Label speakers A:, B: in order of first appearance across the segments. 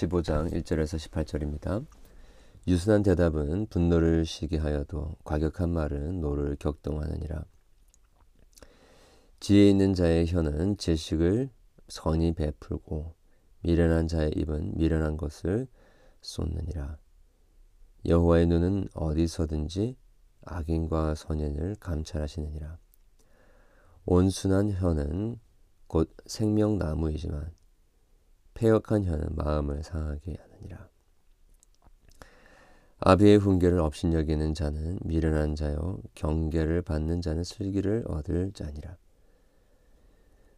A: 15장 1절에서 18절입니다. 유순한 대답은 분노를 쉬게 하여도 과격한 말은 노를 격동하느니라. 지혜 있는 자의 혀는 지식을 선히 베풀고 미련한 자의 입은 미련한 것을 쏟느니라. 여호와의 눈은 어디서든지 악인과 선인을 감찰하시느니라. 온순한 혀는 곧 생명나무이지만 폐역한 혀는 마음을 상하게 하느니라. 아비의 훈계를 업신여기는 자는 미련한 자요 경계를 받는 자는 슬기를 얻을 자니라.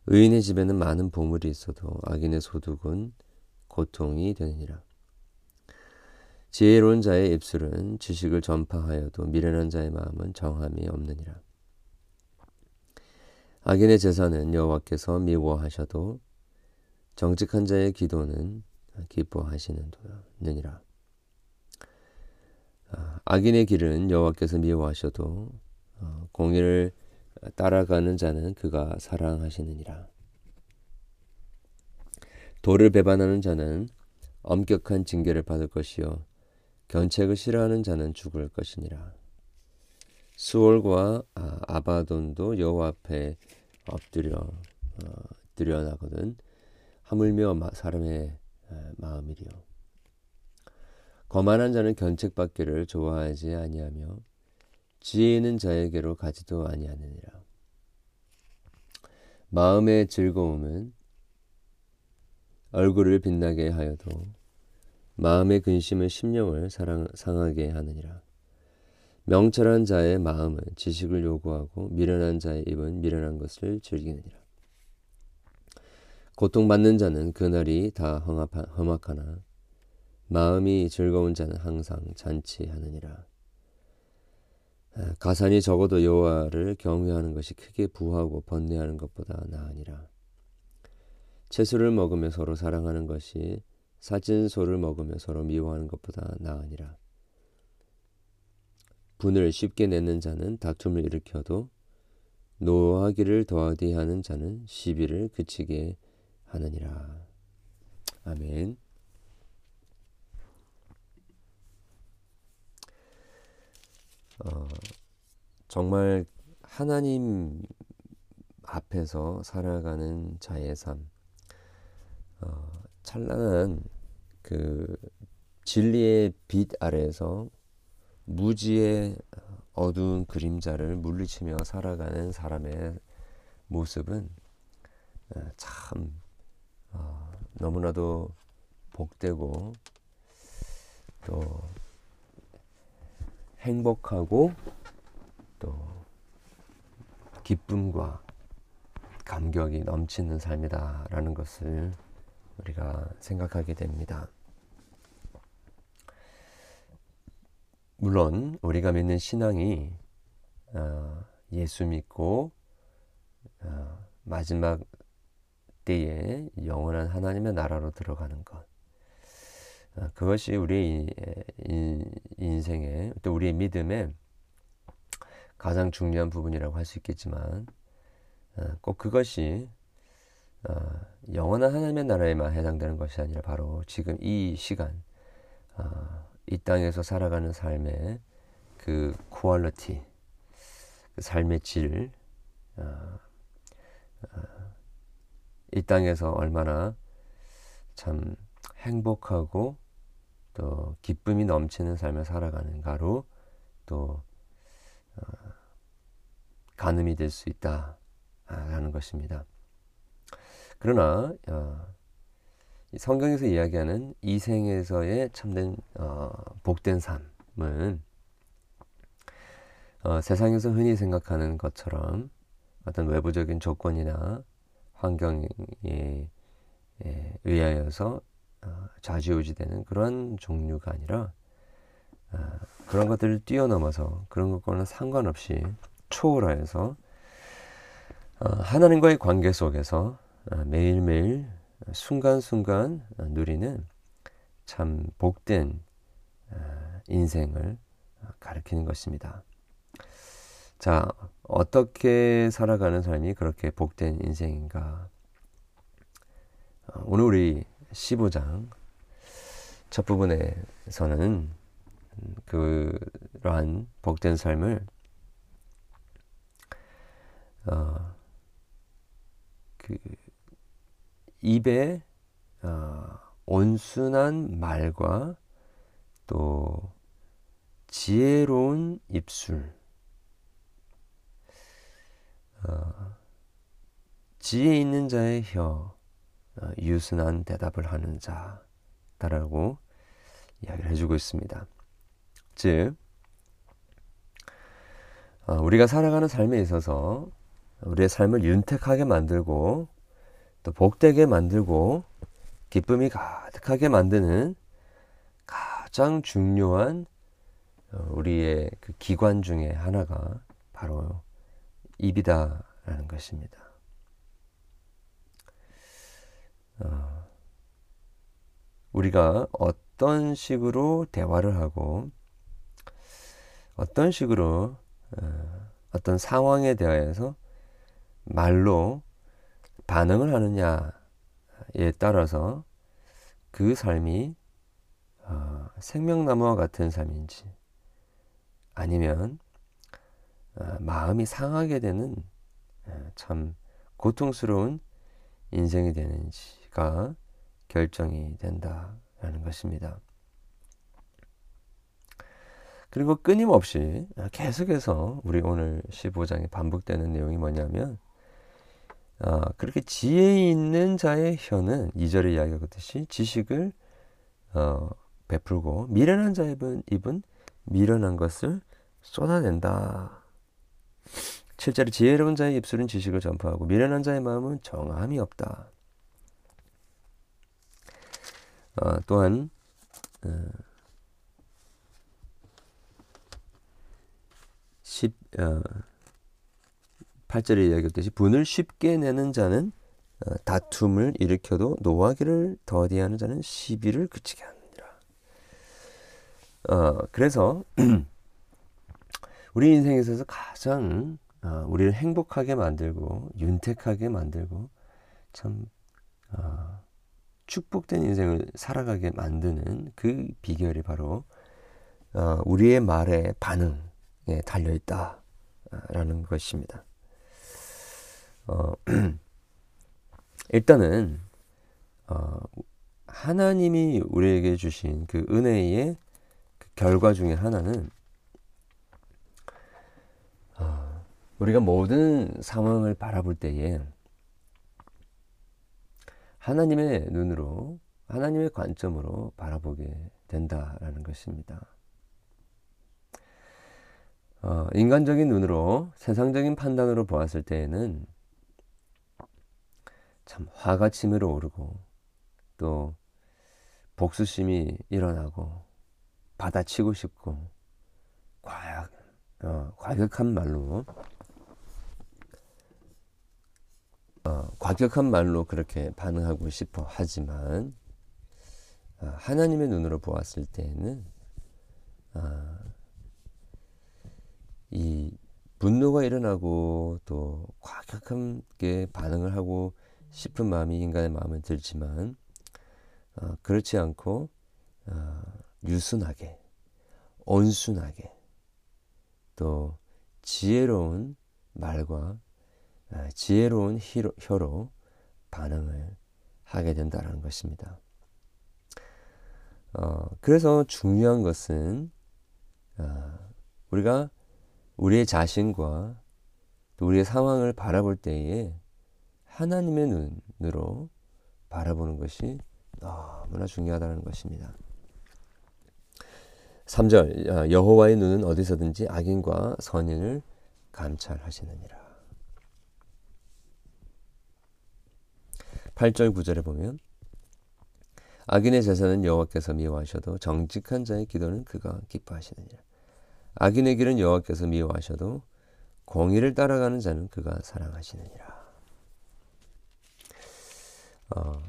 A: 의인의 집에는 많은 보물이 있어도 악인의 소득은 고통이 되느니라. 지혜로운 자의 입술은 지식을 전파하여도 미련한 자의 마음은 정함이 없느니라. 악인의 제사는 여호와께서 미워하셔도 정직한 자의 기도는 기뻐하시느니라. 아, 악인의 길은 여호와께서 미워하셔도 어, 공의를 따라가는 자는 그가 사랑하시느니라. 도를 배반하는 자는 엄격한 징계를 받을 것이요 견책을 싫어하는 자는 죽을 것이니라. 수월과 아, 바돈도 여호와 앞에 엎드려 어, 드려나거든 하물며 사람의 마음이리요. 거만한 자는 견책받기를 좋아하지 아니하며 지혜 있는 자에게로 가지도 아니하느니라. 마음의 즐거움은 얼굴을 빛나게 하여도 마음의 근심은 심령을 사랑, 상하게 하느니라. 명철한 자의 마음은 지식을 요구하고 미련한 자의 입은 미련한 것을 즐기느니라. 고통받는 자는 그날이 다 험악하나 마음이 즐거운 자는 항상 잔치하느니라. 아, 가산이 적어도 여호와를 경외하는 것이 크게 부하고 번뇌하는 것보다 나으니라. 채소를 먹으며 서로 사랑하는 것이 사진 소를 먹으며 서로 미워하는 것보다 나으니라. 분을 쉽게 내는 자는 다툼을 일으켜도 노하기를 더하디 하는 자는 시비를 그치게 하느니라. 아멘. 어, 정말 하나님 앞에서 살아가는 자의 삶, 어, 찬란한 그 진리의 빛 아래에서 무지의 어두운 그림자를 물리치며 살아가는 사람의 모습은 어, 참 어, 너무나도 복되고 또 행복하고 또 기쁨과 감격이 넘치는 삶이다라는 것을 우리가 생각하게 됩니다. 물론 우리가 믿는 신앙이 어, 예수 믿고 어, 마지막 때에 영원한 하나님의 나라로 들어가는 것. 어, 그것이 우리 인생의 또 우리의 믿음의 가장 중요한 부분이라고 할 수 있겠지만 어, 꼭 그것이 어, 영원한 하나님의 나라에만 해당되는 것이 아니라 바로 지금 이 시간 이 땅에서 살아가는 삶의 그 퀄리티, 그 삶의 질, 이 땅에서 얼마나 참 행복하고 또 기쁨이 넘치는 삶을 살아가는가로 또 어, 가늠이 될 수 있다라는 것입니다. 그러나 어, 성경에서 이야기하는 이 생에서의 참된 어, 복된 삶은 어, 세상에서 흔히 생각하는 것처럼 어떤 외부적인 조건이나 환경에 의하여서 어, 좌지우지되는 그런 종류가 아니라 어, 그런 것들을 뛰어넘어서 그런 것과는 상관없이 초월하여서 어, 하나님과의 관계 속에서 매일매일 순간순간 누리는 참 복된 인생을 가리키는 것입니다. 자, 어떻게 살아가는 삶이 그렇게 복된 인생인가? 오늘 우리 15장 첫 부분에서는 그러한 복된 삶을 어, 그 입에 어, 온순한 말과 또 지혜로운 입술, 어, 지혜 있는 자의 혀, 어, 유순한 대답을 하는 자다라고 이야기를 해주고 있습니다. 즉, 어, 우리가 살아가는 삶에 있어서 우리의 삶을 윤택하게 만들고 또 복되게 만들고 기쁨이 가득하게 만드는 가장 중요한 어, 우리의 그 기관 중에 하나가 바로 입이다라는 것입니다. 어, 우리가 어떤 식으로 대화를 하고 어떤 식으로 어, 어떤 상황에 대해서 말로 반응을 하느냐에 따라서 그 삶이 어, 생명나무와 같은 삶인지 아니면 어, 마음이 상하게 되는 어, 참 고통스러운 인생이 되는지가 결정이 된다라는 것입니다. 그리고 끊임없이 계속해서 우리 오늘 15장에 반복되는 내용이 뭐냐면 어, 그렇게 지혜 있는 자의 혀는 2절에 이야기하듯이 지식을 어, 베풀고 미련한 자의 입은 미련한 것을 쏟아낸다. 7절에 지혜로운 자의 입술은 지식을 전파하고 미련한 자의 마음은 정함이 없다. 어, 또한 어, 10, 어, 8절에 이야기했듯이 분을 쉽게 내는 자는 어, 다툼을 일으켜도 노하기를 더디하는 자는 시비를 그치게 하느니라. 어, 그래서 우리 인생에 있어서 가장 어, 우리를 행복하게 만들고 윤택하게 만들고 참 어, 축복된 인생을 살아가게 만드는 그 비결이 바로 어, 우리의 말에 반응에 달려 있다라는 것입니다. 어, 일단은 어, 하나님이 우리에게 주신 그 은혜의 그 결과 중에 하나는 어, 우리가 모든 상황을 바라볼 때에 하나님의 눈으로 하나님의 관점으로 바라보게 된다라는 것입니다. 어, 인간적인 눈으로 세상적인 판단으로 보았을 때에는 참 화가 치밀어 오르고 또 복수심이 일어나고 받아치고 싶고 과약, 어, 과격한 말로 어, 과격한 말로 그렇게 반응하고 싶어 하지만 어, 하나님의 눈으로 보았을 때에는 어, 이 분노가 일어나고 또 과격하게 반응을 하고 싶은 마음이 인간의 마음에 들지만 어, 그렇지 않고 어, 유순하게 온순하게 또 지혜로운 말과 어, 지혜로운 혀로, 반응을 하게 된다는 것입니다. 어, 그래서 중요한 것은 어, 우리가 우리의 자신과 또 우리의 상황을 바라볼 때에 하나님의 눈으로 바라보는 것이 너무나 중요하다는 것입니다. 3절 아, 여호와의 눈은 어디서든지 악인과 선인을 감찰하시느니라. 8절 9절에 보면 악인의 제사는 여호와께서 미워하셔도 정직한 자의 기도는 그가 기뻐하시느니라. 악인의 길은 여호와께서 미워하셔도 공의를 따라가는 자는 그가 사랑하시느니라. 어,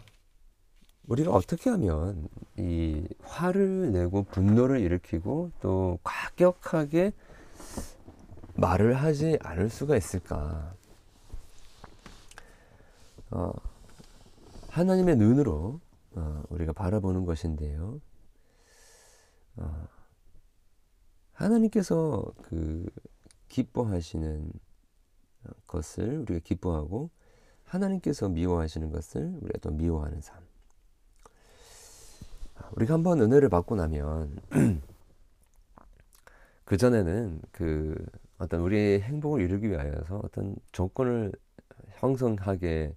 A: 우리가 어떻게 하면 이 화를 내고 분노를 일으키고 또 과격하게 말을 하지 않을 수가 있을까? 어, 하나님의 눈으로 어, 우리가 바라보는 것인데요. 어, 하나님께서 그 기뻐하시는 것을 우리가 기뻐하고 하나님께서 미워하시는 것을 우리가 또 미워하는 삶. 우리가 한번 은혜를 받고 나면 그 전에는 그 어떤 우리의 행복을 이루기 위하여서 어떤 조건을 형성하게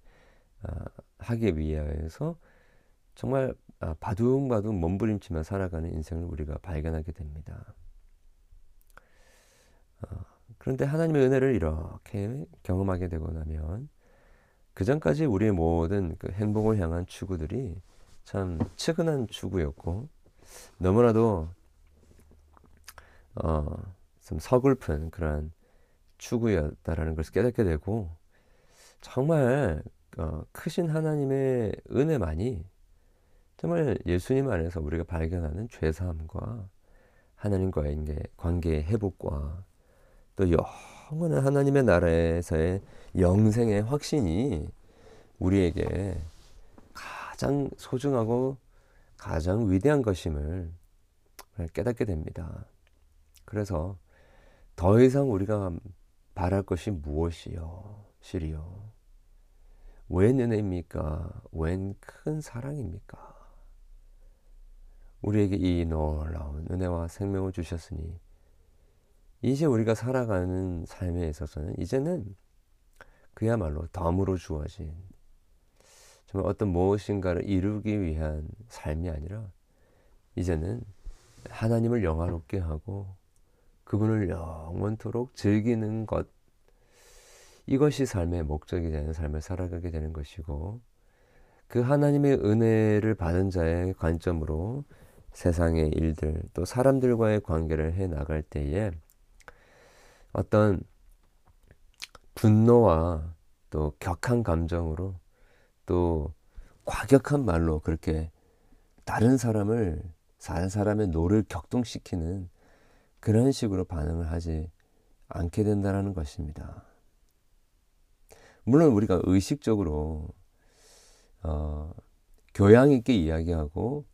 A: 어, 하기 위하여서 정말 아, 바둥바둥 몸부림치며 살아가는 인생을 우리가 발견하게 됩니다. 어, 그런데 하나님의 은혜를 이렇게 경험하게 되고 나면 그 전까지 우리의 모든 그 행복을 향한 추구들이 참 측은한 추구였고 너무나도 어, 좀 서글픈 그러한 추구였다라는 것을 깨닫게 되고 정말 어, 크신 하나님의 은혜만이 정말 예수님 안에서 우리가 발견하는 죄사함과 하나님과의 관계의 회복과 또 영원한 하나님의 나라에서의 영생의 확신이 우리에게 가장 소중하고 가장 위대한 것임을 깨닫게 됩니다. 그래서 더 이상 우리가 바랄 것이 무엇이요? 시리요? 웬 은혜입니까? 웬 큰 사랑입니까? 우리에게 이 놀라운 은혜와 생명을 주셨으니 이제 우리가 살아가는 삶에 있어서는 이제는 그야말로 덤으로 주어진 정말 어떤 무엇인가를 이루기 위한 삶이 아니라 이제는 하나님을 영화롭게 하고 그분을 영원토록 즐기는 것 이것이 삶의 목적이 되는 삶을 살아가게 되는 것이고 그 하나님의 은혜를 받은 자의 관점으로 세상의 일들 또 사람들과의 관계를 해 나갈 때에 어떤 분노와 또 격한 감정으로 또 과격한 말로 그렇게 다른 사람을 다른 사람의 노를 격동시키는 그런 식으로 반응을 하지 않게 된다는 것입니다. 물론 우리가 의식적으로 어, 교양 있게 이야기하고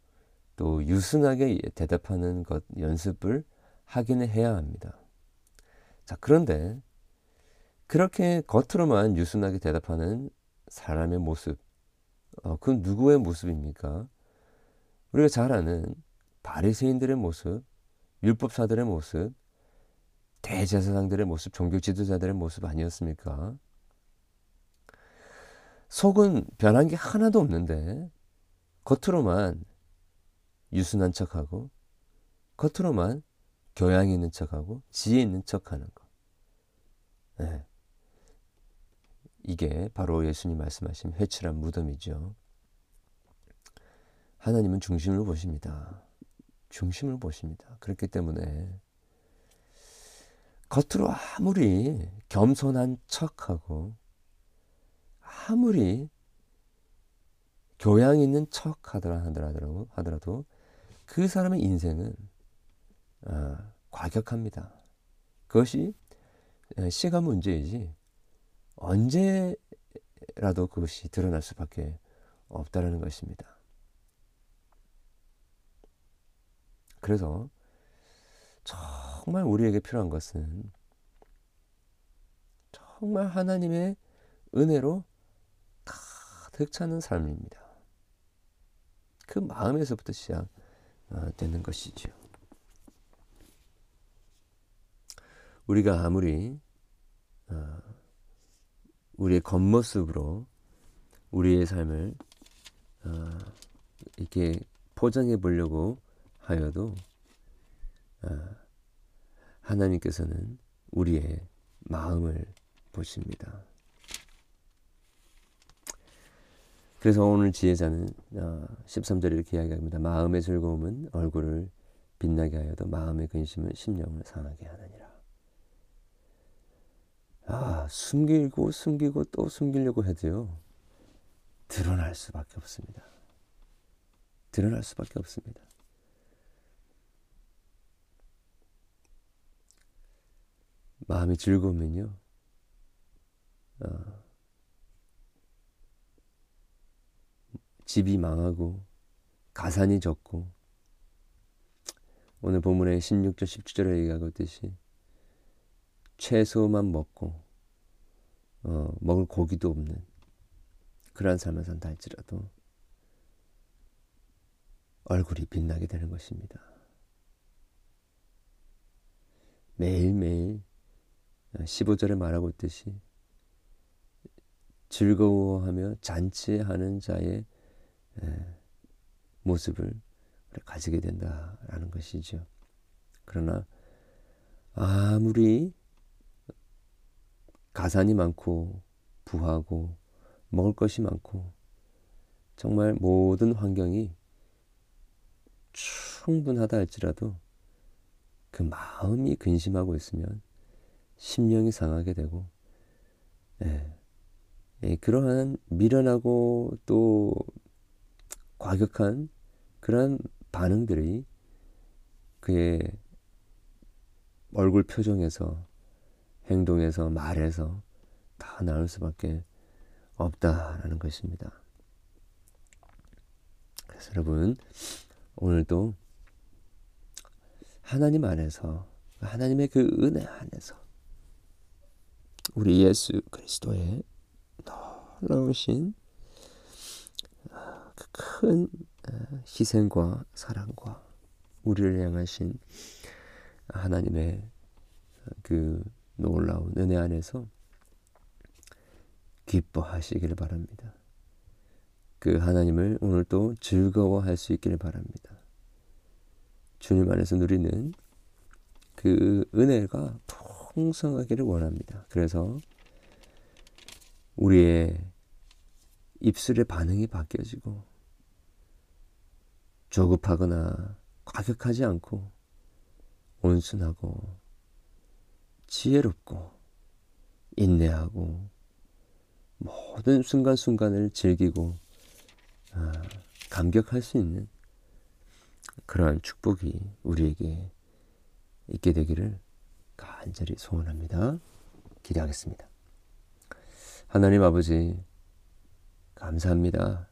A: 또 유순하게 대답하는 것 연습을 하기는 해야 합니다. 자, 그런데 그렇게 겉으로만 유순하게 대답하는 사람의 모습, 어, 그건 누구의 모습입니까? 우리가 잘 아는 바리새인들의 모습, 율법사들의 모습, 대제사장들의 모습, 종교 지도자들의 모습 아니었습니까? 속은 변한 게 하나도 없는데 겉으로만 유순한 척하고 겉으로만 교양 있는 척하고 지혜 있는 척하는 거. 네. 이게 바로 예수님 말씀하신 회칠한 무덤이죠. 하나님은 중심을 보십니다. 중심을 보십니다. 그렇기 때문에 겉으로 아무리 겸손한 척하고 아무리 교양 있는 척 하더라도, 하더라도 그 사람의 인생은 어, 과격합니다. 그것이 시간 문제이지 언제라도 그것이 드러날 수밖에 없다는 것입니다. 그래서 정말 우리에게 필요한 것은 정말 하나님의 은혜로 가득 차는 삶입니다. 그 마음에서부터 시작되는 어, 것이죠. 우리가 아무리 어, 우리의 겉모습으로 우리의 삶을 어, 이렇게 포장해 보려고 하여도 하나님께서는 우리의 마음을 보십니다. 그래서 오늘 지혜자는 13절에 이렇게 이야기합니다. 마음의 즐거움은 얼굴을 빛나게 하여도 마음의 근심은 심령을 상하게 하느니라. 아, 숨기고 숨기고 또 숨기려고 해도요. 드러날 수밖에 없습니다. 드러날 수밖에 없습니다. 마음이 즐거우면요. 어, 집이 망하고 가산이 적고 오늘 본문의 16절 17절에 얘기하고 있듯이 채소만 먹고 어, 먹을 고기도 없는 그러한 삶을 산다 할지라도 얼굴이 빛나게 되는 것입니다. 매일매일 15절에 말하고 있듯이 즐거워하며 잔치하는 자의 모습을 가지게 된다라는 것이죠. 그러나 아무리 가산이 많고 부하고 먹을 것이 많고 정말 모든 환경이 충분하다 할지라도 그 마음이 근심하고 있으면 심령이 상하게 되고 예, 예, 그러한 미련하고 또 과격한 그러한 반응들이 그의 얼굴 표정에서 행동에서 말에서 다 나올 수밖에 없다라는 것입니다. 그래서 여러분 오늘도 하나님 안에서 하나님의 그 은혜 안에서 우리 예수 그리스도의 놀라우신 그 큰 희생과 사랑과 우리를 향하신 하나님의 그 놀라운 은혜 안에서 기뻐하시기를 바랍니다. 그 하나님을 오늘 또 즐거워할 수 있기를 바랍니다. 주님 안에서 누리는 그 은혜가 풍성하기를 원합니다. 그래서 우리의 입술의 반응이 바뀌어지고 조급하거나 과격하지 않고 온순하고 지혜롭고 인내하고 모든 순간순간을 즐기고 아, 감격할 수 있는 그러한 축복이 우리에게 있게 되기를 간절히 소원합니다. 기대하겠습니다. 하나님 아버지 감사합니다.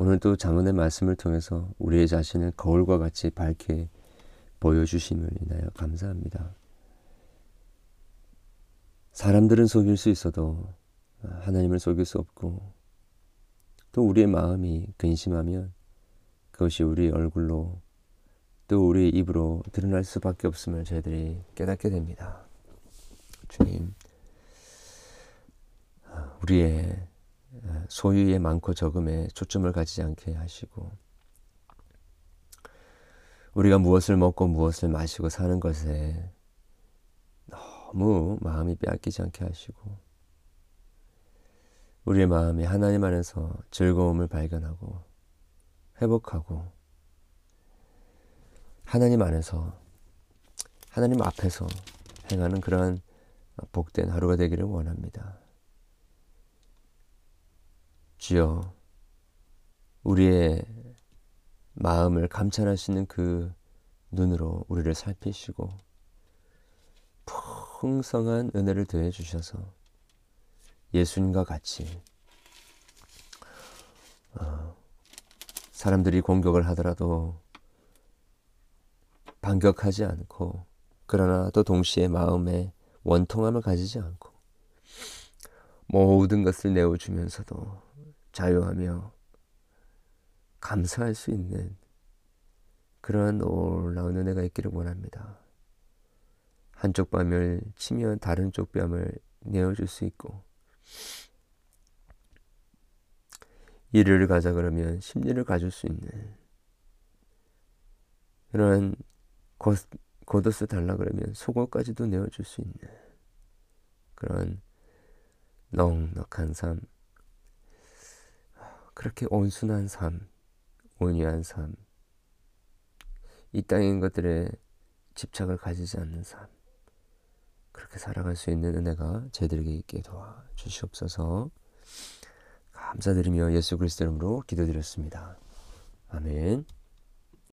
A: 오늘 또 장언의 말씀을 통해서 우리의 자신을 거울과 같이 밝게 보여주심을 인하여 감사합니다. 사람들은 속일 수 있어도 하나님을 속일 수 없고 또 우리의 마음이 근심하면 그것이 우리 얼굴로 또 우리 입으로 드러날 수밖에 없음을 저희들이 깨닫게 됩니다. 주님, 우리의 소유의 많고 적음에 초점을 가지지 않게 하시고 우리가 무엇을 먹고 무엇을 마시고 사는 것에 너무 마음이 빼앗기지 않게 하시고 우리의 마음이 하나님 안에서 즐거움을 발견하고 회복하고 하나님 안에서 하나님 앞에서 행하는 그러한 복된 하루가 되기를 원합니다. 주여 우리의 마음을 감찰하시는 그 눈으로 우리를 살피시고 풍성한 은혜를 더해 주셔서 예수님과 같이 어, 사람들이 공격을 하더라도 반격하지 않고 그러나 또 동시에 마음에 원통함을 가지지 않고 모든 것을 내어주면서도 자유하며 감사할 수 있는 그러한 놀라운 은혜가 있기를 원합니다. 한쪽 뺨을 치면 다른 쪽 뺨을 내어줄 수 있고 일을 가자 그러면 심리를 가질 수 있는 겉, 겉옷을 달라 그러면 속옷까지도 내어줄 수 있는 그런 넉넉한 삶 그렇게 온순한 삶 온유한 삶 이 땅인 것들에 집착을 가지지 않는 삶 그렇게 살아갈 수 있는 은혜가 저희들에게 있게 도와 주시옵소서. 감사드리며 예수 그리스도 이름으로 기도드렸습니다. 아멘.